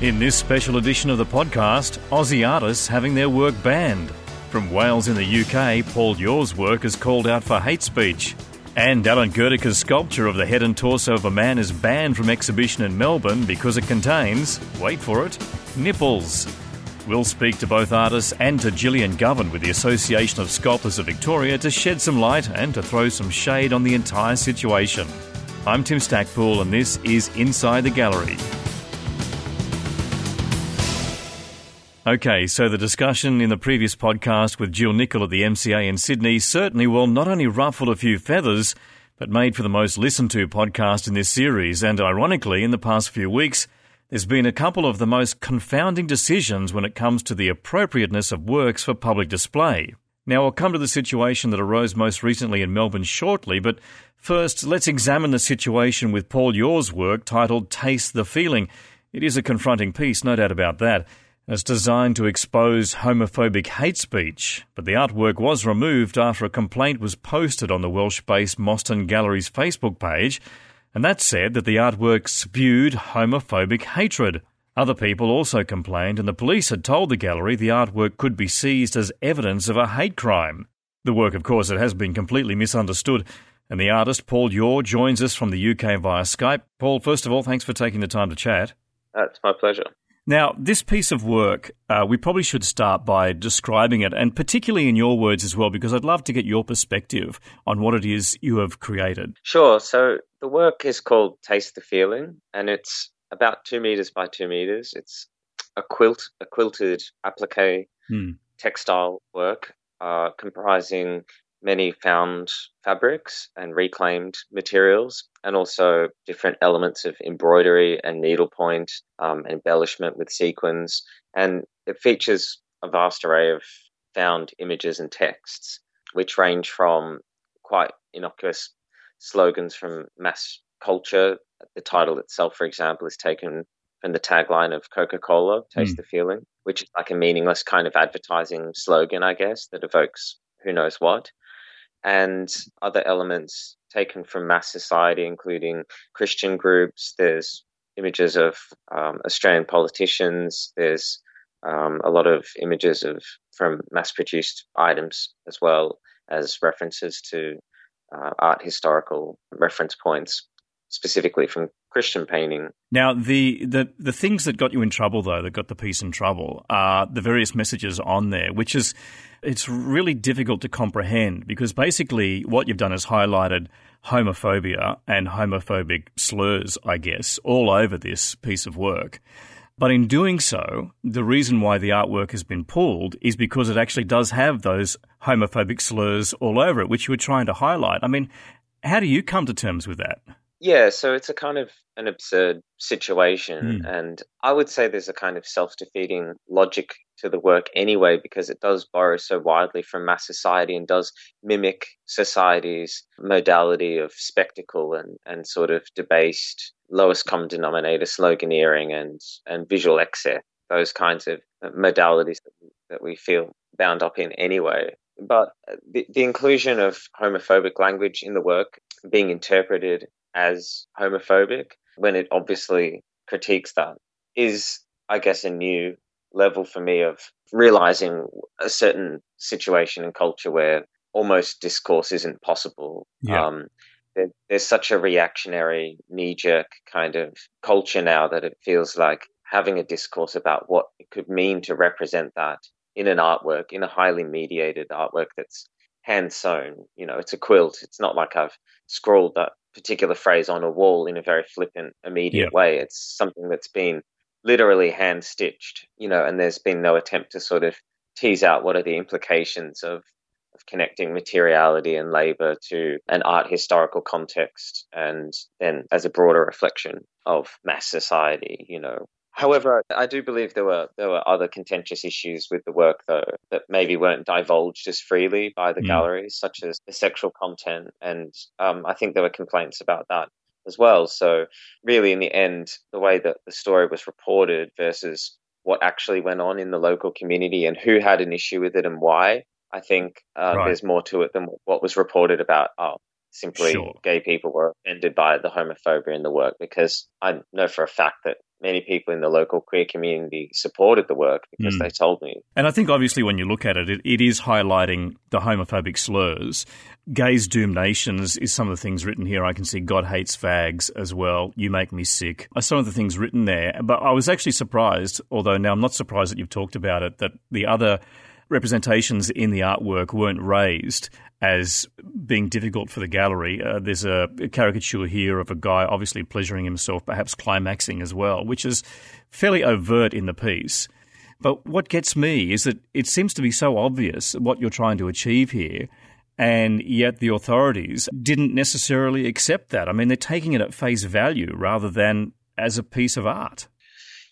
In this special edition of the podcast, Aussie artists having their work banned. From Wales in the UK, Paul Yore's work is called out for hate speech. And Alan Goedicke's sculpture of the head and torso of a man is banned from exhibition in Melbourne because it contains, wait for it, nipples. We'll speak to both artists and to Gillian Govan with the Association of Sculptors of Victoria to shed some light and to throw some shade on the entire situation. I'm Tim Stackpool, and this is Inside the Gallery. Okay, so the discussion in the previous podcast with Jill Nichol at the MCA in Sydney certainly, will not only ruffle a few feathers, but made for the most listened to podcast in this series. And ironically, in the past few weeks, there's been a couple of the most confounding decisions when it comes to the appropriateness of works for public display. Now, I'll come to the situation that arose most recently in Melbourne shortly, but first, let's examine the situation with Paul Yore's work titled Taste the Feeling. It is a confronting piece, no doubt about that. It's designed to expose homophobic hate speech, but the artwork was removed after a complaint was posted on the Welsh based Mostyn Gallery's Facebook page, and that said that the artwork spewed homophobic hatred. Other people also complained, and the police had told the gallery the artwork could be seized as evidence of a hate crime. The work, of course, it has been completely misunderstood, and the artist Paul Yore joins us from the UK via Skype. Paul, first of all, thanks for taking the time to chat. It's my pleasure. Now, this piece of work, uh, we probably should start by describing it, and particularly in your words as well, because I'd love to get your perspective on what it is you have created. Sure. So the work is called Taste the Feeling, and it's about two meters by two meters. It's a quilt, a quilted applique hmm. textile work uh, comprising many found fabrics and reclaimed materials, and also different elements of embroidery and needlepoint, um, embellishment with sequins. And it features a vast array of found images and texts, which range from quite innocuous slogans from mass culture. The title itself, for example, is taken from the tagline of Coca Cola, Taste mm. the Feeling, which is like a meaningless kind of advertising slogan, I guess, that evokes who knows what and other elements taken from mass society, including Christian groups. There's images of um, Australian politicians. There's um, a lot of images of from mass-produced items as well as references to uh, art historical reference points, specifically from Christian painting. Now, the, the the things that got you in trouble, though, that got the piece in trouble, are the various messages on there, which is it's really difficult to comprehend because basically what you've done is highlighted homophobia and homophobic slurs, I guess, all over this piece of work. But in doing so, the reason why the artwork has been pulled is because it actually does have those homophobic slurs all over it, which you were trying to highlight. I mean, how do you come to terms with that? Yeah, so it's a kind of an absurd situation. Mm. And I would say there's a kind of self defeating logic to the work anyway, because it does borrow so widely from mass society and does mimic society's modality of spectacle and, and sort of debased lowest common denominator sloganeering and, and visual excess, those kinds of modalities that we, feel bound up in anyway. But the, the inclusion of homophobic language in the work being interpreted as homophobic when it obviously critiques that is, I guess, a new level for me of realizing a certain situation and culture where almost discourse isn't possible. Yeah. Um, there, there's such a reactionary, knee jerk kind of culture now that it feels like having a discourse about what it could mean to represent that in an artwork, in a highly mediated artwork that's hand sewn. You know, it's a quilt. It's not like I've scrawled that particular phrase on a wall in a very flippant, immediate yeah. way. It's something that's been literally hand stitched, you know, and there's been no attempt to sort of tease out what are the implications of, of connecting materiality and labor to an art historical context and then as a broader reflection of mass society, you know, However, I do believe there were there were other contentious issues with the work though that maybe weren't divulged as freely by the mm. galleries, such as the sexual content, and um, I think there were complaints about that as well. So really, in the end, the way that the story was reported versus what actually went on in the local community and who had an issue with it and why, I think uh, right. there's more to it than what was reported about. Oh, simply sure. gay people were offended by the homophobia in the work because I know for a fact that many people in the local queer community supported the work because mm. they told me. And I think obviously when you look at it, it, it is highlighting the homophobic slurs. Gays doom nations is some of the things written here. I can see God hates fags as well. You make me sick. Are some of the things written there. But I was actually surprised, although now I'm not surprised that you've talked about it, that the other representations in the artwork weren't raised as being difficult for the gallery. Uh, there's a, a, caricature here of a guy obviously pleasuring himself, perhaps climaxing as well, which is fairly overt in the piece. But what gets me is that it seems to be so obvious what you're trying to achieve here, and yet the authorities didn't necessarily accept that. I mean, they're taking it at face value rather than as a piece of art.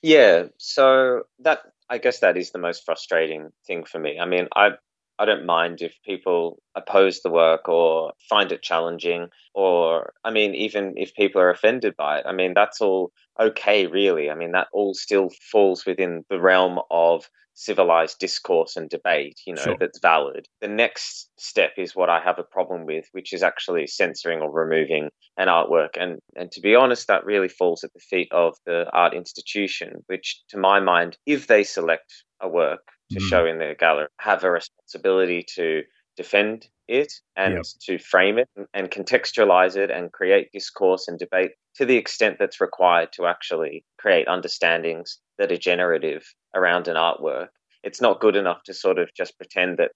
Yeah, so that I guess that is the most frustrating thing for me. I mean, I I don't mind if people oppose the work or find it challenging, or, I mean, even if people are offended by it. I mean, that's all okay, really. I mean, that all still falls within the realm of civilized discourse and debate, you know, sure. that's valid. The next step is what I have a problem with, which is actually censoring or removing an artwork. And, and to be honest, that really falls at the feet of the art institution, which to my mind, if they select a work to mm. show in their gallery have a responsibility to defend it and yep. to frame it and contextualize it and create discourse and debate to the extent that's required to actually create understandings that are generative around an artwork. It's not good enough to sort of just pretend that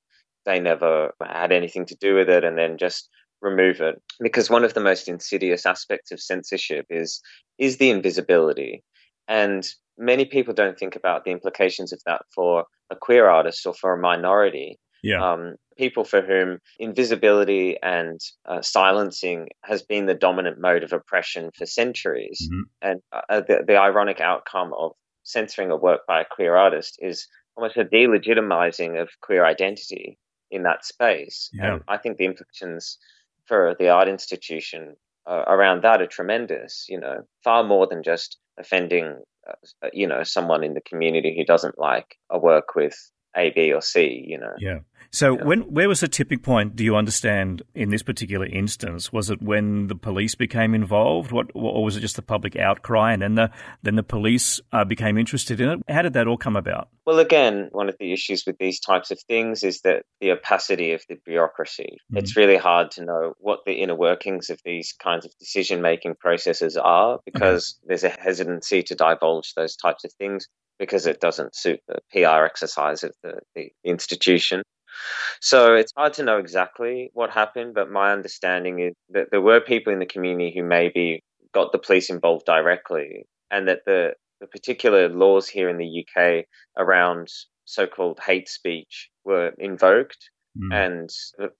they never had anything to do with it and then just remove it because one of the most insidious aspects of censorship is is the invisibility and many people don't think about the implications of that for a queer artist or for a minority. Yeah. Um, people for whom invisibility and uh, silencing has been the dominant mode of oppression for centuries. Mm-hmm. And uh, the, the ironic outcome of censoring a work by a queer artist is almost a delegitimizing of queer identity in that space. Yeah. And I think the implications for the art institution uh, around that are tremendous, you know, far more than just offending, uh, you know, someone in the community who doesn't like a work with A, B, or C, you know. Yeah. So yeah. when where was the tipping point? Do you understand in this particular instance? Was it when the police became involved? What, or was it just the public outcry, and then the then the police uh, became interested in it? How did that all come about? Well, again, one of the issues with these types of things is that the opacity of the bureaucracy. Mm-hmm. It's really hard to know what the inner workings of these kinds of decision making processes are because okay. there's a hesitancy to divulge those types of things because it doesn't suit the PR exercise of the, the institution. So it's hard to know exactly what happened, but my understanding is that there were people in the community who maybe got the police involved directly, and that the, the particular laws here in the UK around so called hate speech were invoked, mm. and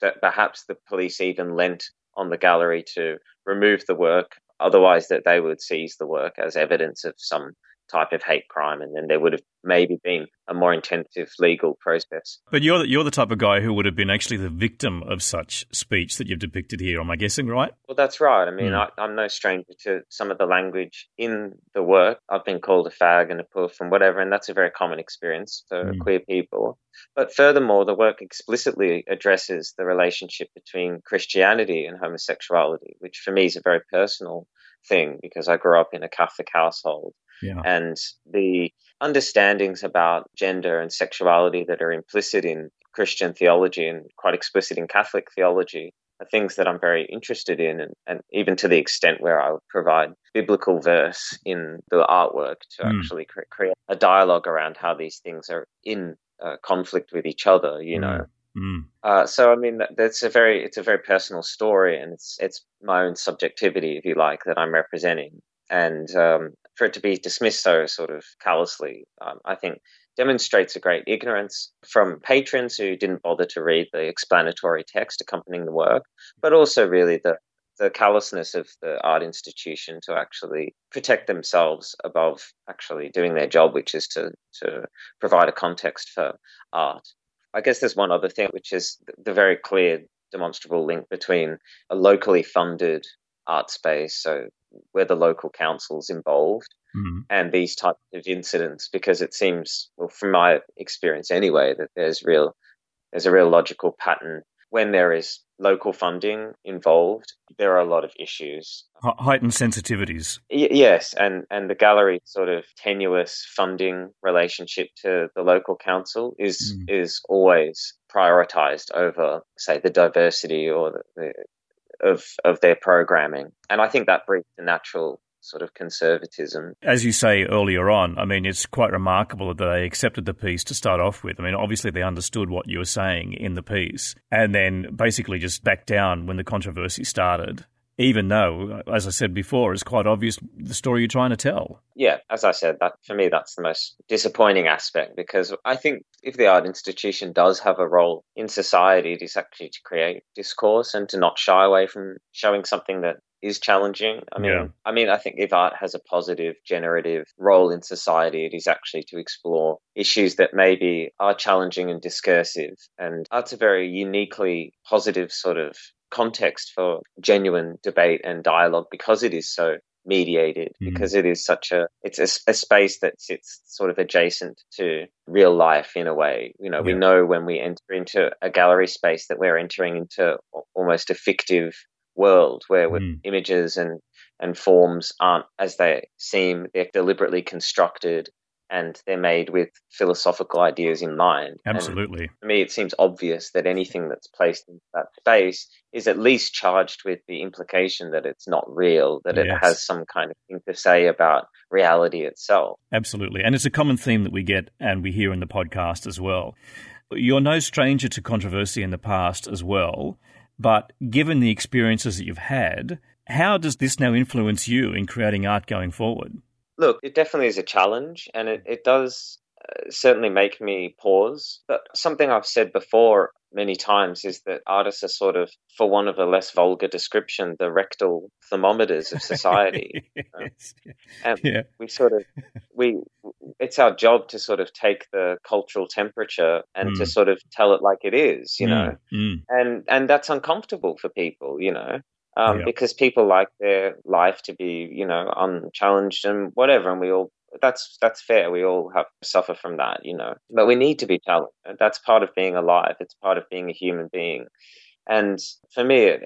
that perhaps the police even lent on the gallery to remove the work, otherwise, that they would seize the work as evidence of some type of hate crime, and then there would have maybe been a more intensive legal process. But you're the, you're the type of guy who would have been actually the victim of such speech that you've depicted here. Am I guessing right? Well, that's right. I mean, mm. I, am no stranger to some of the language in the work. I've been called a fag and a poof and whatever, and that's a very common experience for mm. queer people. But furthermore, the work explicitly addresses the relationship between Christianity and homosexuality, which for me is a very personal thing because I grew up in a Catholic household. Yeah. And the understandings about gender and sexuality that are implicit in Christian theology and quite explicit in Catholic theology are things that I'm very interested in, and, and even to the extent where I would provide biblical verse in the artwork to mm. actually cre- create a dialogue around how these things are in uh, conflict with each other, you mm. know. Mm. Uh, so I mean that's a very it's a very personal story, and it's it's my own subjectivity, if you like, that I'm representing. And um, for it to be dismissed so sort of callously, um, I think demonstrates a great ignorance from patrons who didn't bother to read the explanatory text accompanying the work, but also really the the callousness of the art institution to actually protect themselves above actually doing their job, which is to to provide a context for art. I guess there's one other thing, which is the very clear demonstrable link between a locally funded art space, so where the local council's involved, mm-hmm. and these types of incidents, because it seems, well, from my experience anyway, that there's real there's a real logical pattern when there is local funding involved, there are a lot of issues. Heightened sensitivities. Y- yes, and, and the gallery sort of tenuous funding relationship to the local council is mm. is always prioritized over, say, the diversity or the, the of of their programming, and I think that breeds a natural sort of conservatism. As you say earlier on, I mean, it's quite remarkable that they accepted the piece to start off with. I mean, obviously they understood what you were saying in the piece and then basically just backed down when the controversy started. Even though, as I said before, it's quite obvious the story you're trying to tell. Yeah, as I said, that for me that's the most disappointing aspect because I think if the art institution does have a role in society, it is actually to create discourse and to not shy away from showing something that is challenging. I mean, yeah. I mean, I think if art has a positive, generative role in society, it is actually to explore issues that maybe are challenging and discursive. And art's a very uniquely positive sort of context for genuine debate and dialogue because it is so mediated mm. because it is such a it's a, a, space that sits sort of adjacent to real life in a way you know yeah. we know when we enter into a gallery space that we're entering into almost a fictive world where mm. images and and forms aren't as they seem. They're deliberately constructed and they're made with philosophical ideas in mind. Absolutely. And to me, it seems obvious that anything that's placed in that space is at least charged with the implication that it's not real, that yes. it has some kind of thing to say about reality itself. Absolutely. And it's a common theme that we get and we hear in the podcast as well. You're no stranger to controversy in the past as well. But given the experiences that you've had, how does this now influence you in creating art going forward? Look, it definitely is a challenge and it, it does uh, certainly make me pause. But something I've said before many times is that artists are sort of, for want of a less vulgar description, the rectal thermometers of society. yes. And yeah. we sort of, we, it's our job to sort of take the cultural temperature and mm. to sort of tell it like it is, you mm. know, mm. and and that's uncomfortable for people, you know. Um, yeah. Because people like their life to be, you know, unchallenged and whatever, and we all that's that's fair. We all have to suffer from that, you know. But we need to be challenged. That's part of being alive. It's part of being a human being. And for me, it,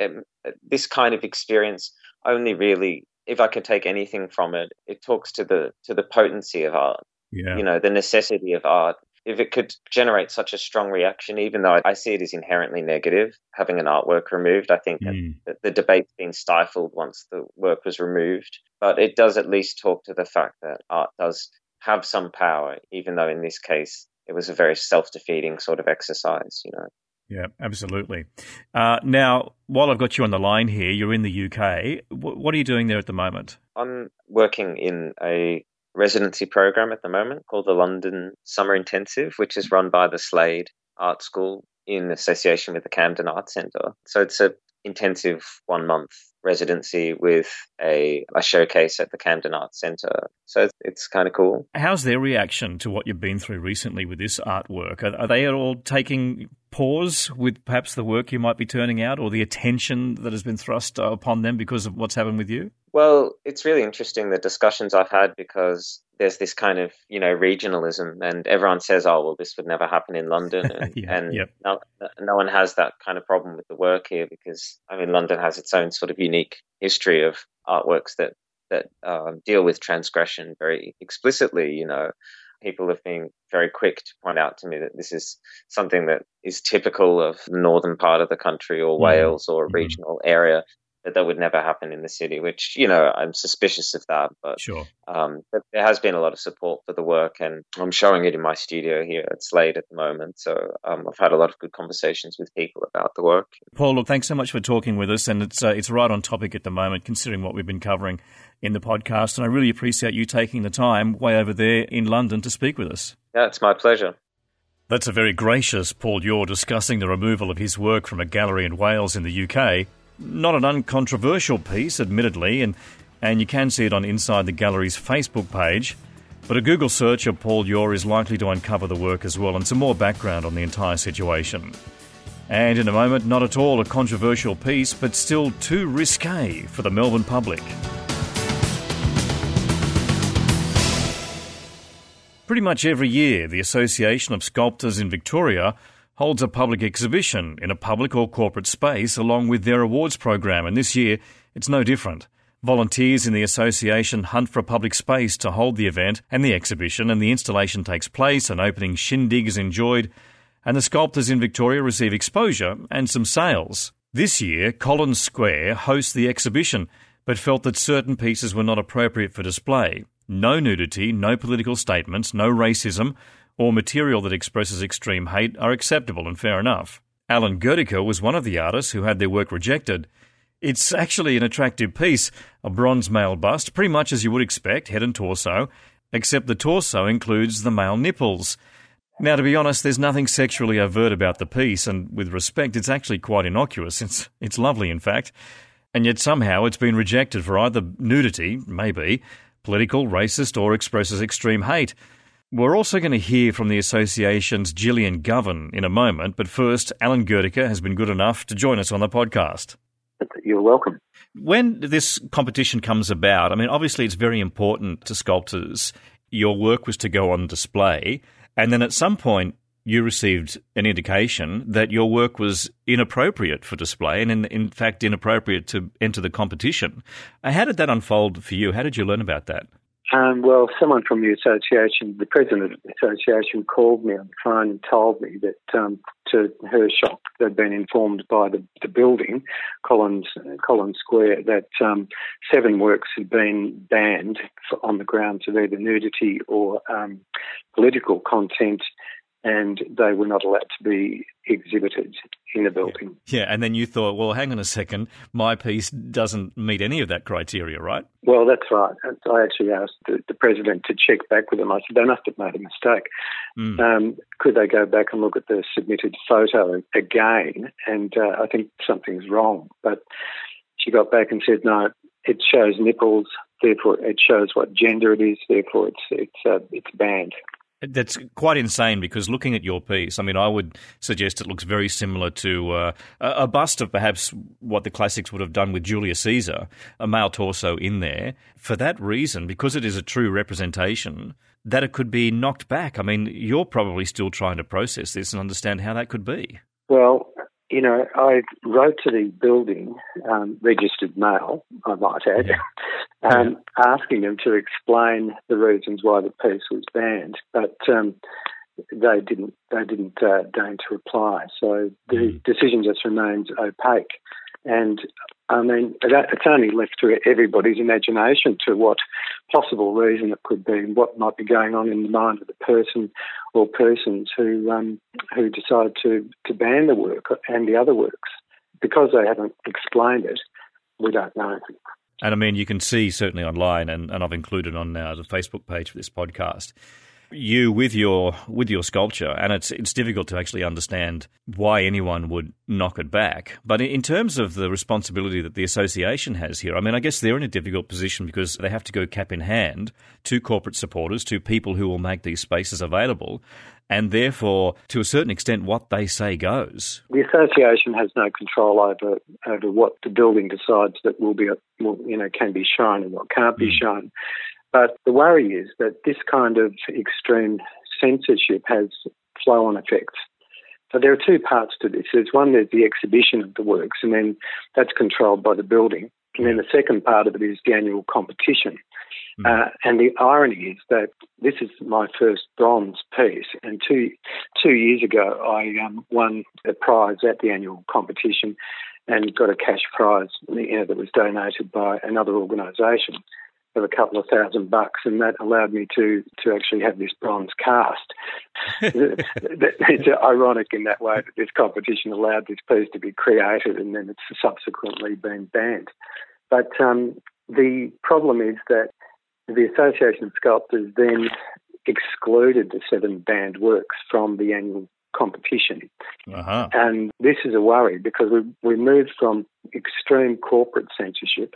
it, this kind of experience only really, if I can take anything from it, it talks to the to the potency of art. Yeah. You know, the necessity of art. If it could generate such a strong reaction, even though I see it as inherently negative, having an artwork removed, I think mm. that the debate's been stifled once the work was removed but it does at least talk to the fact that art does have some power, even though in this case it was a very self defeating sort of exercise, you know. Yeah, absolutely. Uh, now, while I've got you on the line here, you're in the UK. W- what are you doing there at the moment? I'm working in a residency program at the moment called the London Summer Intensive, which is run by the Slade Art School in association with the Camden Art Centre. So it's a intensive one month residency with a, a showcase at the Camden Arts Centre. So it's, it's kind of cool. How's their reaction to what you've been through recently with this artwork? Are, are they at all taking pause with perhaps the work you might be turning out or the attention that has been thrust upon them because of what's happened with you? Well, it's really interesting the discussions I've had because there's this kind of you know regionalism, and everyone says, "Oh, well, this would never happen in London," and, yeah, and yep. no, no one has that kind of problem with the work here because I mean, London has its own sort of unique history of artworks that that um, deal with transgression very explicitly. You know, people have been very quick to point out to me that this is something that is typical of the northern part of the country or mm. Wales or a mm-hmm. regional mm. area that that would never happen in the city, which, you know, I'm suspicious of that. But, sure. um, but there has been a lot of support for the work, and I'm showing it in my studio here at Slade at the moment. So um, I've had a lot of good conversations with people about the work. Paul, look, thanks so much for talking with us. And it's, uh, it's right on topic at the moment, considering what we've been covering in the podcast. And I really appreciate you taking the time way over there in London to speak with us. Yeah, it's my pleasure. That's a very gracious Paul Yore discussing the removal of his work from a gallery in Wales in the UK. Not an uncontroversial piece, admittedly, and, and you can see it on Inside the Gallery's Facebook page. But a Google search of Paul Yore is likely to uncover the work as well and some more background on the entire situation. And in a moment, not at all a controversial piece, but still too risque for the Melbourne public. Pretty much every year, the Association of Sculptors in Victoria holds a public exhibition in a public or corporate space along with their awards program, and this year it's no different. Volunteers in the association hunt for a public space to hold the event and the exhibition, and the installation takes place, an opening shindig is enjoyed, and the sculptors in Victoria receive exposure and some sales. This year, Collins Square hosts the exhibition, but felt that certain pieces were not appropriate for display. No nudity, no political statements, no racism, or material that expresses extreme hate are acceptable and fair enough. Alan Goedicke was one of the artists who had their work rejected. It's actually an attractive piece, a bronze male bust, pretty much as you would expect, head and torso, except the torso includes the male nipples. Now, to be honest, there's nothing sexually overt about the piece, and with respect, it's actually quite innocuous. It's, it's lovely, in fact. And yet somehow it's been rejected for either nudity, maybe, political, racist, or expresses extreme hate. We're also going to hear from the association's Gillian Govan in a moment, but first, Alan Goedicke has been good enough to join us on the podcast. You're welcome. When this competition comes about, I mean, obviously it's very important to sculptors. Your work was to go on display. And then at some point, you received an indication that your work was inappropriate for display and, in, in fact, inappropriate to enter the competition. Uh, how did that unfold for you? How did you learn about that? Um, well, someone from the association, the president of the association, called me on the phone and told me that, um, to her shock, they'd been informed by the, the building, Collins Collins Square, that um, seven works had been banned on the grounds of either nudity or um, political content and they were not allowed to be exhibited in the building. Yeah, and then you thought, well, hang on a second, my piece doesn't meet any of that criteria, right? Well, that's right. I actually asked the, the president to check back with them. I said, they must have made a mistake. Mm. Um, could they go back and look at the submitted photo again? And uh, I think something's wrong. But she got back and said, no, it shows nipples, therefore it shows what gender it is, therefore it's it's uh, it's banned. That's quite insane because looking at your piece, I mean, I would suggest it looks very similar to uh, a bust of perhaps what the classics would have done with Julius Caesar, a male torso in there. For that reason, because it is a true representation, that it could be knocked back. I mean, you're probably still trying to process this and understand how that could be. Well, you know, I wrote to the building, um, registered mail, I might add, yeah. Um, yeah. asking them to explain the reasons why the piece was banned, but um, they didn't. They didn't uh, deign to reply. So the mm. decision just remains opaque. And I mean, it's only left to everybody's imagination to what possible reason it could be, what might be going on in the mind of the person or persons who um, who decide to, to ban the work and the other works. Because they haven't explained it, we don't know. And I mean, you can see certainly online, and, and I've included on uh, the Facebook page for this podcast you with your with your sculpture, and it's it's difficult to actually understand why anyone would knock it back. But in terms of the responsibility that the association has here, I mean, I guess they're in a difficult position because they have to go cap in hand to corporate supporters, to people who will make these spaces available, and therefore, to a certain extent, what they say goes. The association has no control over over what the building decides that will be, will, you know, can be shown and what can't be mm. shown. But the worry is that this kind of extreme censorship has flow on effects. So there are two parts to this. There's one, there's the exhibition of the works, and then that's controlled by the building. And then the second part of it is the annual competition. Mm. Uh, and the irony is that this is my first bronze piece, and two two years ago I um, won a prize at the annual competition, and got a cash prize you know, that was donated by another organisation of a couple of thousand bucks, and that allowed me to to actually have this bronze cast. it's ironic in that way that this competition allowed this piece to be created, and then it's subsequently been banned. But um, the problem is that the Association of Sculptors then excluded the seven banned works from the annual competition. Uh-huh. And this is a worry because we, we moved from extreme corporate censorship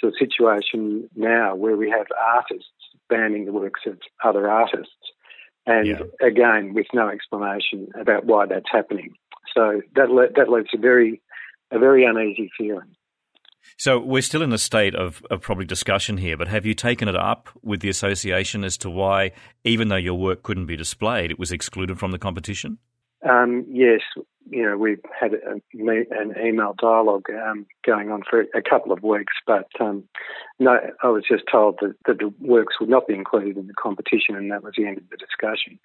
to a situation now where we have artists banning the works of other artists, and yeah. again with no explanation about why that's happening. So that le- that leaves a very a very uneasy feeling. So we're still in a state of, of probably discussion here, but have you taken it up with the association as to why, even though your work couldn't be displayed, it was excluded from the competition? Um, yes, you know, we've had a, an email dialogue um, going on for a couple of weeks, but um, no, I was just told that, that, the works would not be included in the competition, and that was the end of the discussion.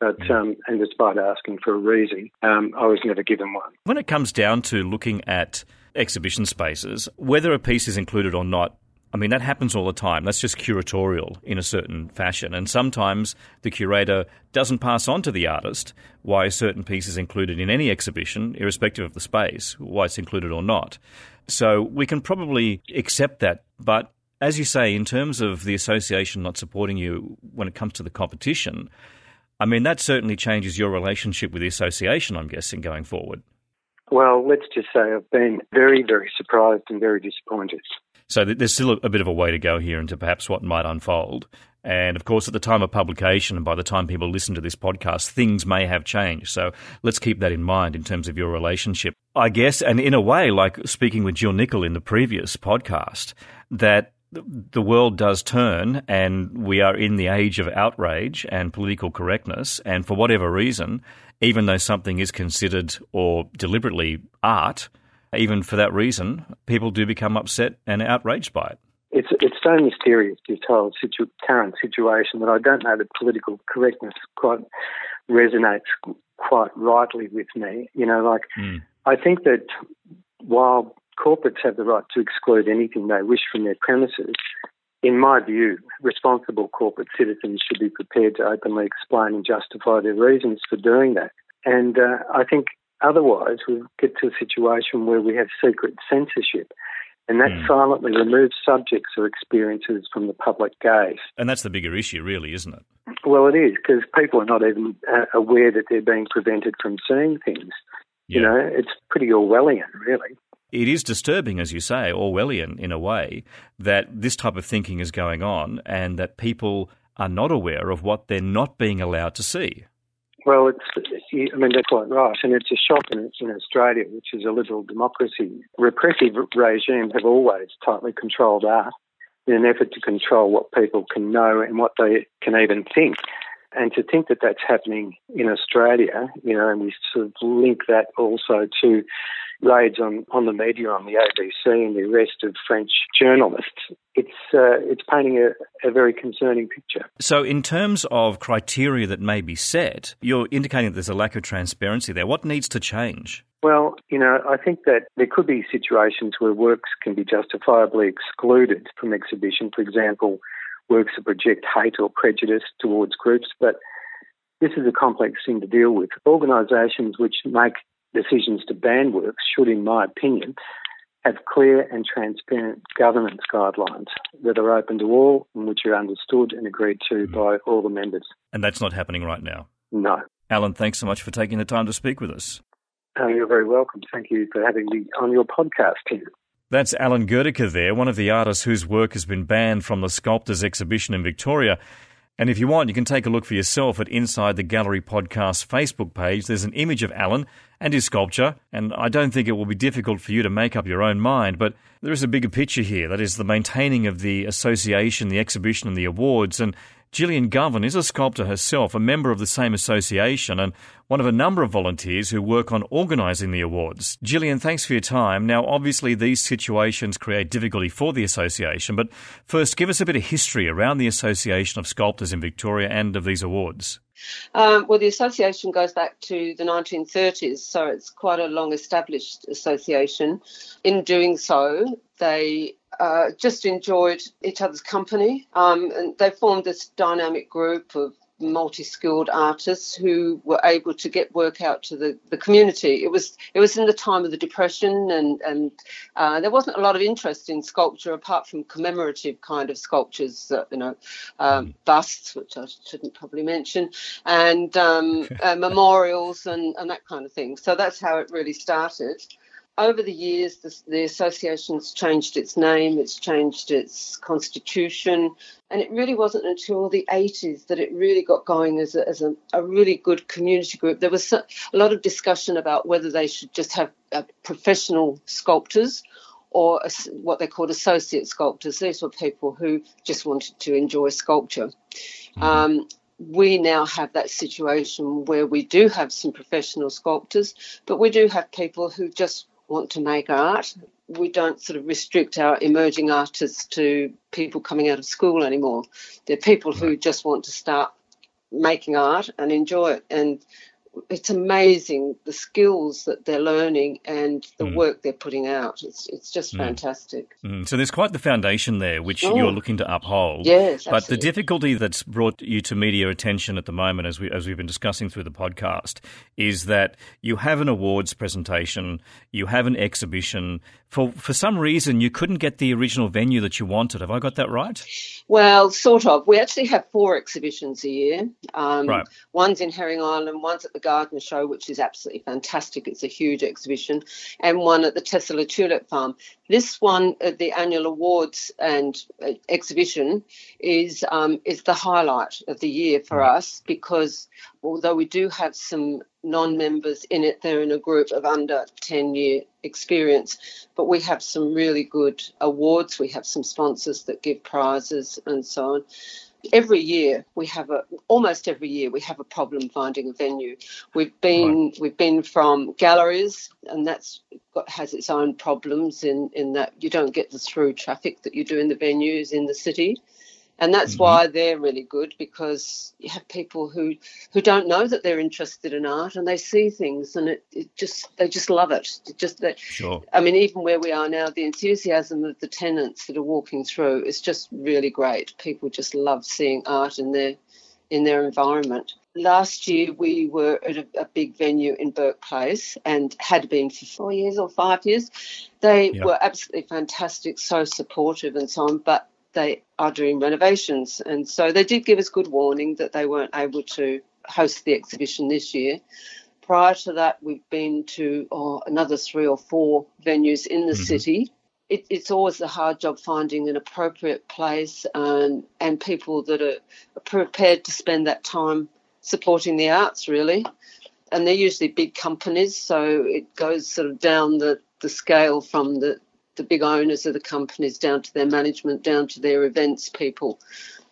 But um, and despite asking for a reason, um, I was never given one. When it comes down to looking at exhibition spaces, whether a piece is included or not I mean, that happens all the time. That's just curatorial in a certain fashion. And sometimes the curator doesn't pass on to the artist why a certain piece is included in any exhibition, irrespective of the space, why it's included or not. So we can probably accept that. But as you say, in terms of the association not supporting you when it comes to the competition, I mean, that certainly changes your relationship with the association, I'm guessing, going forward. Well, let's just say I've been very, very surprised and very disappointed. So there's still a bit of a way to go here into perhaps what might unfold. And of course, at the time of publication and by the time people listen to this podcast, things may have changed. So let's keep that in mind in terms of your relationship. I guess, and in a way, like speaking with Jill Nichol in the previous podcast, that the world does turn and we are in the age of outrage and political correctness. And for whatever reason, even though something is considered or deliberately art, even for that reason, people do become upset and outraged by it. It's it's so mysterious this whole situ- current situation that I don't know that political correctness quite resonates quite rightly with me. You know, like mm. I think that while corporates have the right to exclude anything they wish from their premises, in my view, responsible corporate citizens should be prepared to openly explain and justify their reasons for doing that. And uh, I think Otherwise, we get to a situation where we have secret censorship, and that mm. silently removes subjects or experiences from the public gaze. And that's the bigger issue, really, isn't it? Well, it is, because people are not even uh, aware that they're being prevented from seeing things. Yeah. You know, it's pretty Orwellian, really. It is disturbing, as you say, Orwellian in a way, that this type of thinking is going on and that people are not aware of what they're not being allowed to see. Well, it's, I mean, they're quite right. And it's a shock in, in Australia, which is a liberal democracy. Repressive regimes have always tightly controlled art in an effort to control what people can know and what they can even think. And to think that that's happening in Australia, you know, and we sort of link that also to raids on, on the media, on the ABC, and the arrest of French journalists, it's uh, it's painting a, a, very concerning picture. So, in terms of criteria that may be set, you're indicating that there's a lack of transparency there. What needs to change? Well, you know, I think that there could be situations where works can be justifiably excluded from exhibition. For example, works that project hate or prejudice towards groups, but this is a complex thing to deal with. Organisations which make decisions to ban works should, in my opinion, have clear and transparent governance guidelines that are open to all and which are understood and agreed to mm. by all the members. And that's not happening right now? No. Alan, thanks so much for taking the time to speak with us. Oh, you're very welcome. Thank you for having me on your podcast here. That's Alan Goedicke there, one of the artists whose work has been banned from the Sculptors exhibition in Victoria. And if you want, you can take a look for yourself at Inside the Gallery podcast Facebook page. There's an image of Alan and his sculpture, and I don't think it will be difficult for you to make up your own mind, but there is a bigger picture here. That is the maintaining of the association, the exhibition, and the awards. And Gillian Govan is a sculptor herself, a member of the same association, and one of a number of volunteers who work on organising the awards. Gillian, thanks for your time. Now, obviously, these situations create difficulty for the association, but first, give us a bit of history around the Association of Sculptors in Victoria and of these awards. Um, well, the association goes back to the 1930s, so it's quite a long established association. In doing so, they uh, just enjoyed each other's company. Um, and they formed this dynamic group of multi-skilled artists who were able to get work out to the, the community. It was it was in the time of the depression, and and uh, there wasn't a lot of interest in sculpture apart from commemorative kind of sculptures, uh, you know, um, mm. busts, which I shouldn't probably mention, and um, uh, memorials and and that kind of thing. So that's how it really started over the years, the, the, association's changed its name, it's changed its constitution, and it really wasn't until the 80s that it really got going as a, as a, a really good community group. There was a lot of discussion about whether they should just have uh, professional sculptors or a, what they called associate sculptors. These were people who just wanted to enjoy sculpture. Mm-hmm. Um, we now have that situation where we do have some professional sculptors, but we do have people who just want to make art. We don't sort of restrict our emerging artists to people coming out of school anymore. They're people who just want to start making art and enjoy it. And it's amazing the skills that they're learning and the mm. work they're putting out. It's it's just mm. fantastic. Mm. So there's quite the foundation there, which oh. you're looking to uphold. Yes, but the difficulty that's brought you to media attention at the moment, as we as we've been discussing through the podcast, is that you have an awards presentation, you have an exhibition. For for some reason, you couldn't get the original venue that you wanted. Have I got that right? Well, sort of. We actually have four exhibitions a year. Um, right. One's in Herring Island, one's at the Garden Show, which is absolutely fantastic. It's a huge exhibition, and one at the Tesselaar Tulip Farm. This one, at the annual awards and uh, exhibition, is um, is the highlight of the year for us because although we do have some non-members in it, they're in a group of under 10 year experience, but we have some really good awards. We have some sponsors that give prizes and so on every year we have a almost every year we have a problem finding a venue. We've been right. we've been from galleries, and that's got, has its own problems in in that you don't get the through traffic that you do in the venues in the city and that's mm-hmm. why they're really good because you have people who who don't know that they're interested in art and they see things and it, it just they just love it, it just that sure. i mean even where we are now the enthusiasm of the tenants that are walking through is just really great people just love seeing art in their in their environment last year we were at a, a, big venue in Bourke Place and had been for four years or five years. They yep. were absolutely fantastic, so supportive and so on. But they are doing renovations. And so they did give us good warning that they weren't able to host the exhibition this year. Prior to that, we've been to oh, another three or four venues in the mm-hmm. city. It, it's always a hard job finding an appropriate place and, and people that are prepared to spend that time supporting the arts, really. And they're usually big companies, so it goes sort of down the, the scale from the, the big owners of the companies down to their management, down to their events people.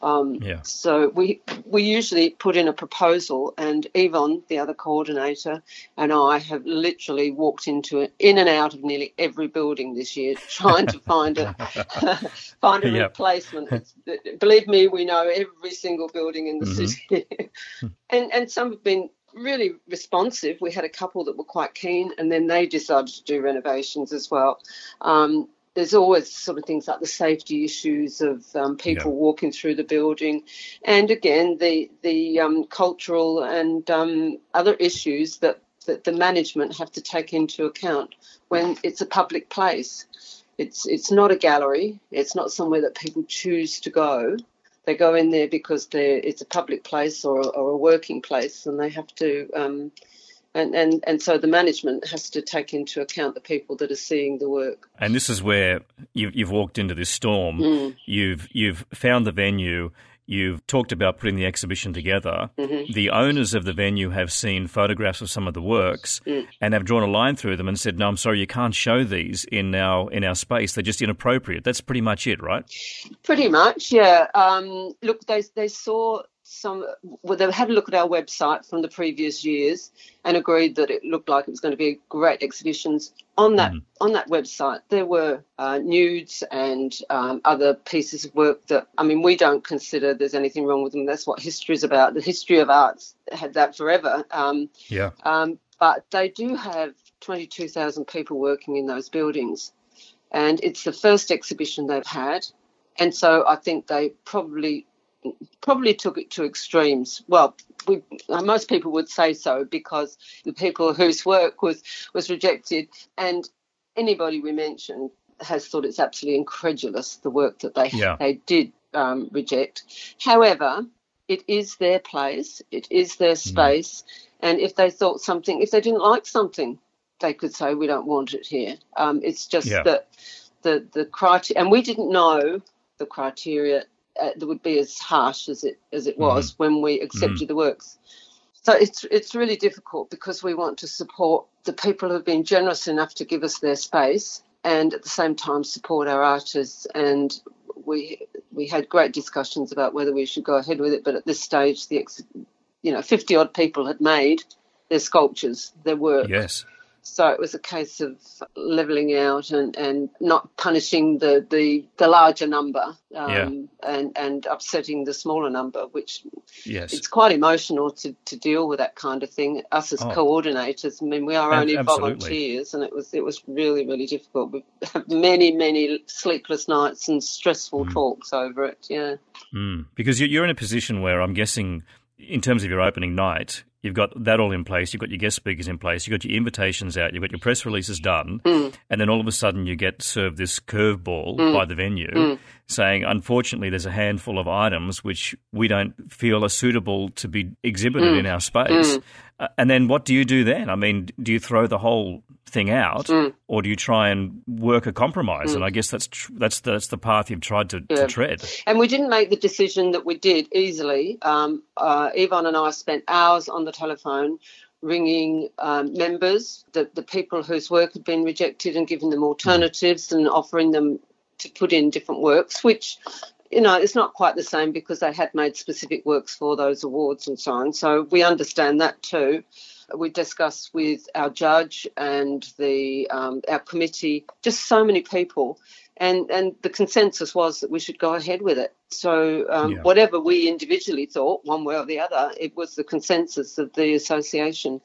Um, yeah. So we we usually put in a proposal, and Yvonne, the other coordinator, and I have literally walked into it, in and out of nearly every building this year, trying to find a find a yep. replacement. Believe me, we know every single building in the mm-hmm. city, and and some have been really responsive. We had a couple that were quite keen, and then they decided to do renovations as well. Um, there's always sort of things like the safety issues of um, people yeah. walking through the building, and again the the um, cultural and um, other issues that that the management have to take into account when it's a public place. It's it's not a gallery. It's not somewhere that people choose to go they go in there because it's a public place or, or, a working place, and they have to. Um, and, and, and so the management has to take into account the people that are seeing the work. And this is where you've, you've walked into this storm. Mm. You've you've found the venue. You've talked about putting the exhibition together. Mm-hmm. The owners of the venue have seen photographs of some of the works mm. and have drawn a line through them and said, "No, I'm sorry, you can't show these in our in our space. They're just inappropriate." That's pretty much it, right? Pretty much, yeah. Um, look, they they saw some well, they had a look at our website from the previous years and agreed that it looked like it was going to be a great exhibitions on that mm. on that website. There were uh, nudes and um, other pieces of work that i mean we don't consider there's anything wrong with them. That's what history is about. The history of arts had that forever. Um, yeah. um, but they do have 22,000 people working in those buildings. And it's the first exhibition they've had. And so I think they probably probably took it to extremes. Well, we, uh, most people would say so because the people whose work was was rejected, and anybody we mentioned has thought it's absolutely incredulous the work that they yeah. they did um, reject. However, it is their place, it is their mm. space, mm. and if they thought something, if they didn't like something, they could say we don't want it here. Um, it's just yeah. that the the criteria, and we didn't know the criteria uh, that would be as harsh as it as it mm-hmm. was mm-hmm. when we accepted mm-hmm. the works. So it's it's really difficult because we want to support the people who've been generous enough to give us their space, and at the same time support our artists. And we we had great discussions about whether we should go ahead with it. But at this stage, the ex- you know, 50 odd people had made their sculptures, their work. Yes. So it was a case of levelling out and, and not punishing the, the, the larger number um, yeah. and, and upsetting the smaller number, which yes. it's quite emotional to, to deal with that kind of thing. Us as oh. coordinators, I mean, we are only Absolutely. volunteers, and it was it was really really difficult. We had many many sleepless nights and stressful mm. talks over it. Yeah, mm. because you're in a position where I'm guessing in terms of your opening night, you've got that all in place, you've got your guest speakers in place, you've got your invitations out, you've got your press releases done, mm. and then all of a sudden you get served this curveball mm. by the venue mm. saying, unfortunately, there's a handful of items which we don't feel are suitable to be exhibited mm. in our space. Uh, and then what do you do then? I mean, do you throw the whole thing out, mm. or do you try and work a compromise? Mm. And I guess that's tr- that's the, that's the path you've tried to, yeah. to, tread. And we didn't make the decision that we did easily. Um, uh, Yvonne and I spent hours on the telephone ringing um, members, the, the people whose work had been rejected, and giving them alternatives mm. and offering them to put in different works, which you know, it's not quite the same because they had made specific works for those awards and so on. So we understand that too we discussed with our judge and the um, our committee, just so many people, and and the consensus was that we should go ahead with it. So um, yeah. whatever we individually thought, one way or the other, it was the consensus of the association,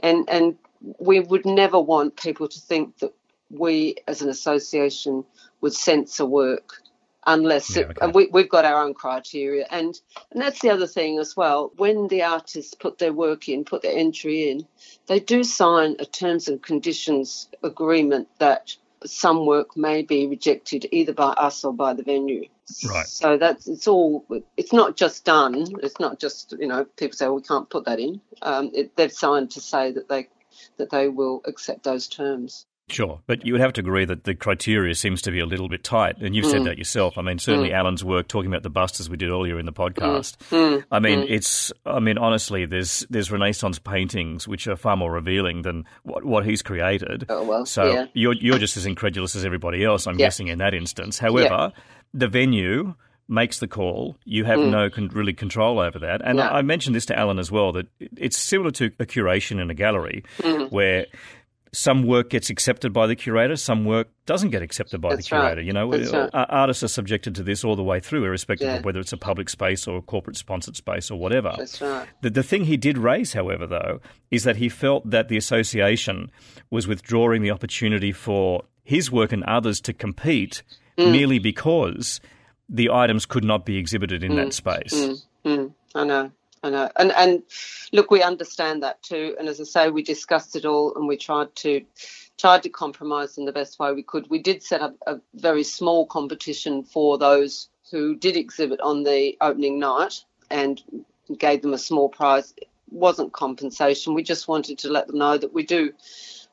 and and we would never want people to think that we as an association would censor work unless yeah, it, we, we've got our own criteria. And and that's the other thing as well. When the artists put their work in put their entry in they do sign a terms and conditions agreement that some work may be rejected either by us or by the venue. Right. So that's it's all it's not just done. It's not just you know people say we can't put that in. Um, it, they've signed to say that they that they will accept those terms Sure, but you would have to agree that the criteria seems to be a little bit tight, and you've mm. said that yourself. I mean, certainly mm. Alan's work talking about the busters we did earlier in the podcast. Mm. mm. I mean, mm. it's. I mean, honestly, there's there's Renaissance paintings which are far more revealing than what, what he's created. Oh well, so yeah. you're you're just as incredulous as everybody else. I'm yeah. guessing in that instance. However, yeah. the venue makes the call. You have mm. no con- really control over that. And no. I, I mentioned this to Alan as well that it's similar to a curation in a gallery mm. where some work gets accepted by the curator, some work doesn't get accepted by That's the curator. Right. You know, right. artists are subjected to this all the way through, irrespective yeah. of whether it's a public space or a corporate sponsored space or whatever. That's right. The, the thing he did raise, however, though, is that he felt that the association was withdrawing the opportunity for his work and others to compete mm. merely because the items could not be exhibited in mm. that space. Mm. mm. I know. I know. And and look, we understand that too. And as I say, we discussed it all and we tried to tried to compromise in the best way we could. We did set up a very small competition for those who did exhibit on the opening night and gave them a small prize. It wasn't compensation. We just wanted to let them know that we do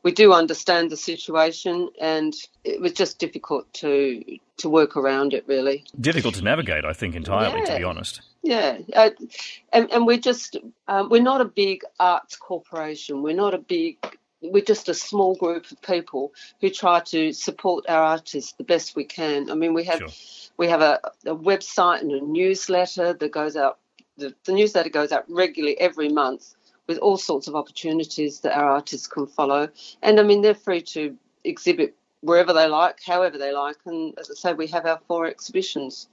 we do understand the situation and it was just difficult to to work around it really difficult to navigate i think entirely yeah. to be honest yeah, uh, and and we're just um, we're not a big arts corporation. We're not a big. We're just a small group of people who try to support our artists the best we can. I mean, we have sure. we have a, a, website and a newsletter that goes out. The, the newsletter goes out regularly every month with all sorts of opportunities that our artists can follow. And I mean, they're free to exhibit wherever they like, however they like. And as I say, we have our four exhibitions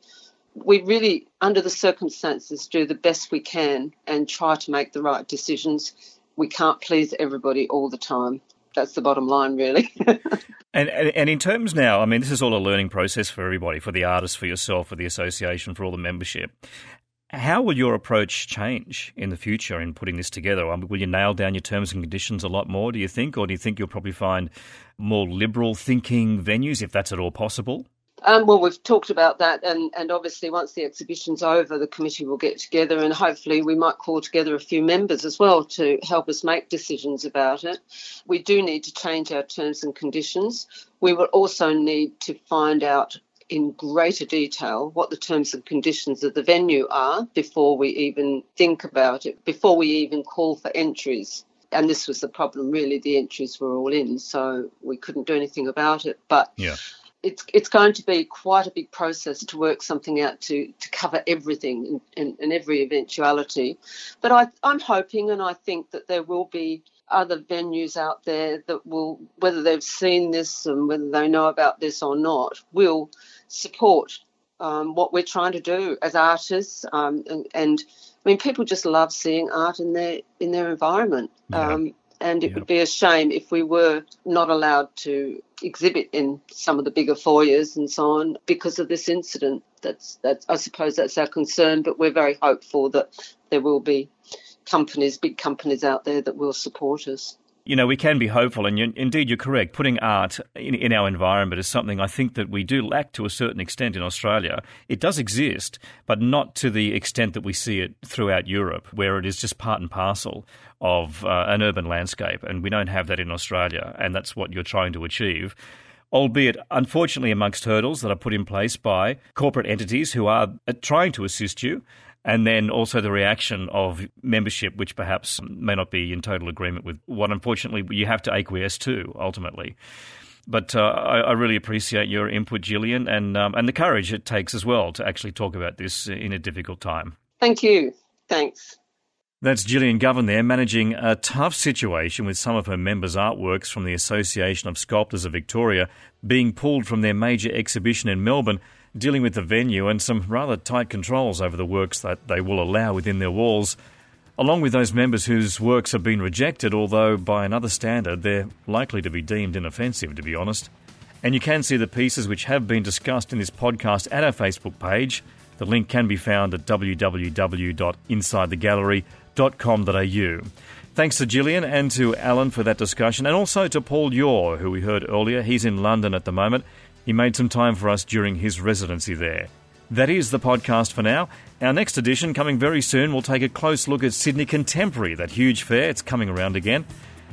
we really, under the circumstances, do the best we can and try to make the right decisions. We can't please everybody all the time. That's the bottom line, really. and, and, and in terms now, I mean, this is all a learning process for everybody, for the artists, for yourself, for the association, for all the membership. How will your approach change in the future in putting this together? I mean, will you nail down your terms and conditions a lot more, do you think? Or do you think you'll probably find more liberal thinking venues, if that's at all possible? Um, well, we've talked about that, and, and obviously, once the exhibition's over, the committee will get together, and hopefully, we might call together a few members as well to help us make decisions about it. We do need to change our terms and conditions. We will also need to find out in greater detail what the terms and conditions of the venue are before we even think about it, before we even call for entries. And this was the problem, really. The entries were all in, so we couldn't do anything about it. But yeah it's it's going to be quite a big process to work something out to to cover everything and, and, every eventuality. But I, I'm hoping and I think that there will be other venues out there that will, whether they've seen this and whether they know about this or not, will support um, what we're trying to do as artists. Um, and, and, I mean, people just love seeing art in their in their environment. Yeah. Um, and it would be a shame if we were not allowed to exhibit in some of the bigger foyers and so on because of this incident. That's that's I suppose that's our concern, but we're very hopeful that there will be companies, big companies out there that will support us. You know, we can be hopeful, and you, indeed, you're correct. Putting art in, in, our environment is something I think that we do lack to a certain extent in Australia. It does exist, but not to the extent that we see it throughout Europe, where it is just part and parcel of uh, an urban landscape, and we don't have that in Australia, and that's what you're trying to achieve albeit unfortunately amongst hurdles that are put in place by corporate entities who are uh, trying to assist you and then also the reaction of membership, which perhaps may not be in total agreement with what unfortunately you have to acquiesce to ultimately. But uh, I, I, really appreciate your input, Gillian, and um, and the courage it takes as well to actually talk about this in a difficult time. Thank you. Thanks. That's Gillian Govan there, managing a tough situation with some of her members' artworks from the Association of Sculptors of Victoria being pulled from their major exhibition in Melbourne dealing with the venue and some rather tight controls over the works that they will allow within their walls, along with those members whose works have been rejected, although by another standard they're likely to be deemed inoffensive, to be honest. And you can see the pieces which have been discussed in this podcast at our Facebook page. The link can be found at www.insidethegallery.com.au. Thanks to Gillian and to Alan for that discussion, and also to Paul Yore, who we heard earlier. He's in London at the moment. He made some time for us during his residency there. That is the podcast for now. Our next edition, coming very soon, will take a close look at Sydney Contemporary, that huge fair. It's coming around again.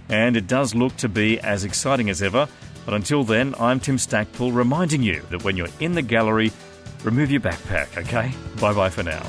And it does look to be as exciting as ever. But until then, I'm Tim Stackpool reminding you that when you're in the gallery, remove your backpack, okay? Bye bye for now.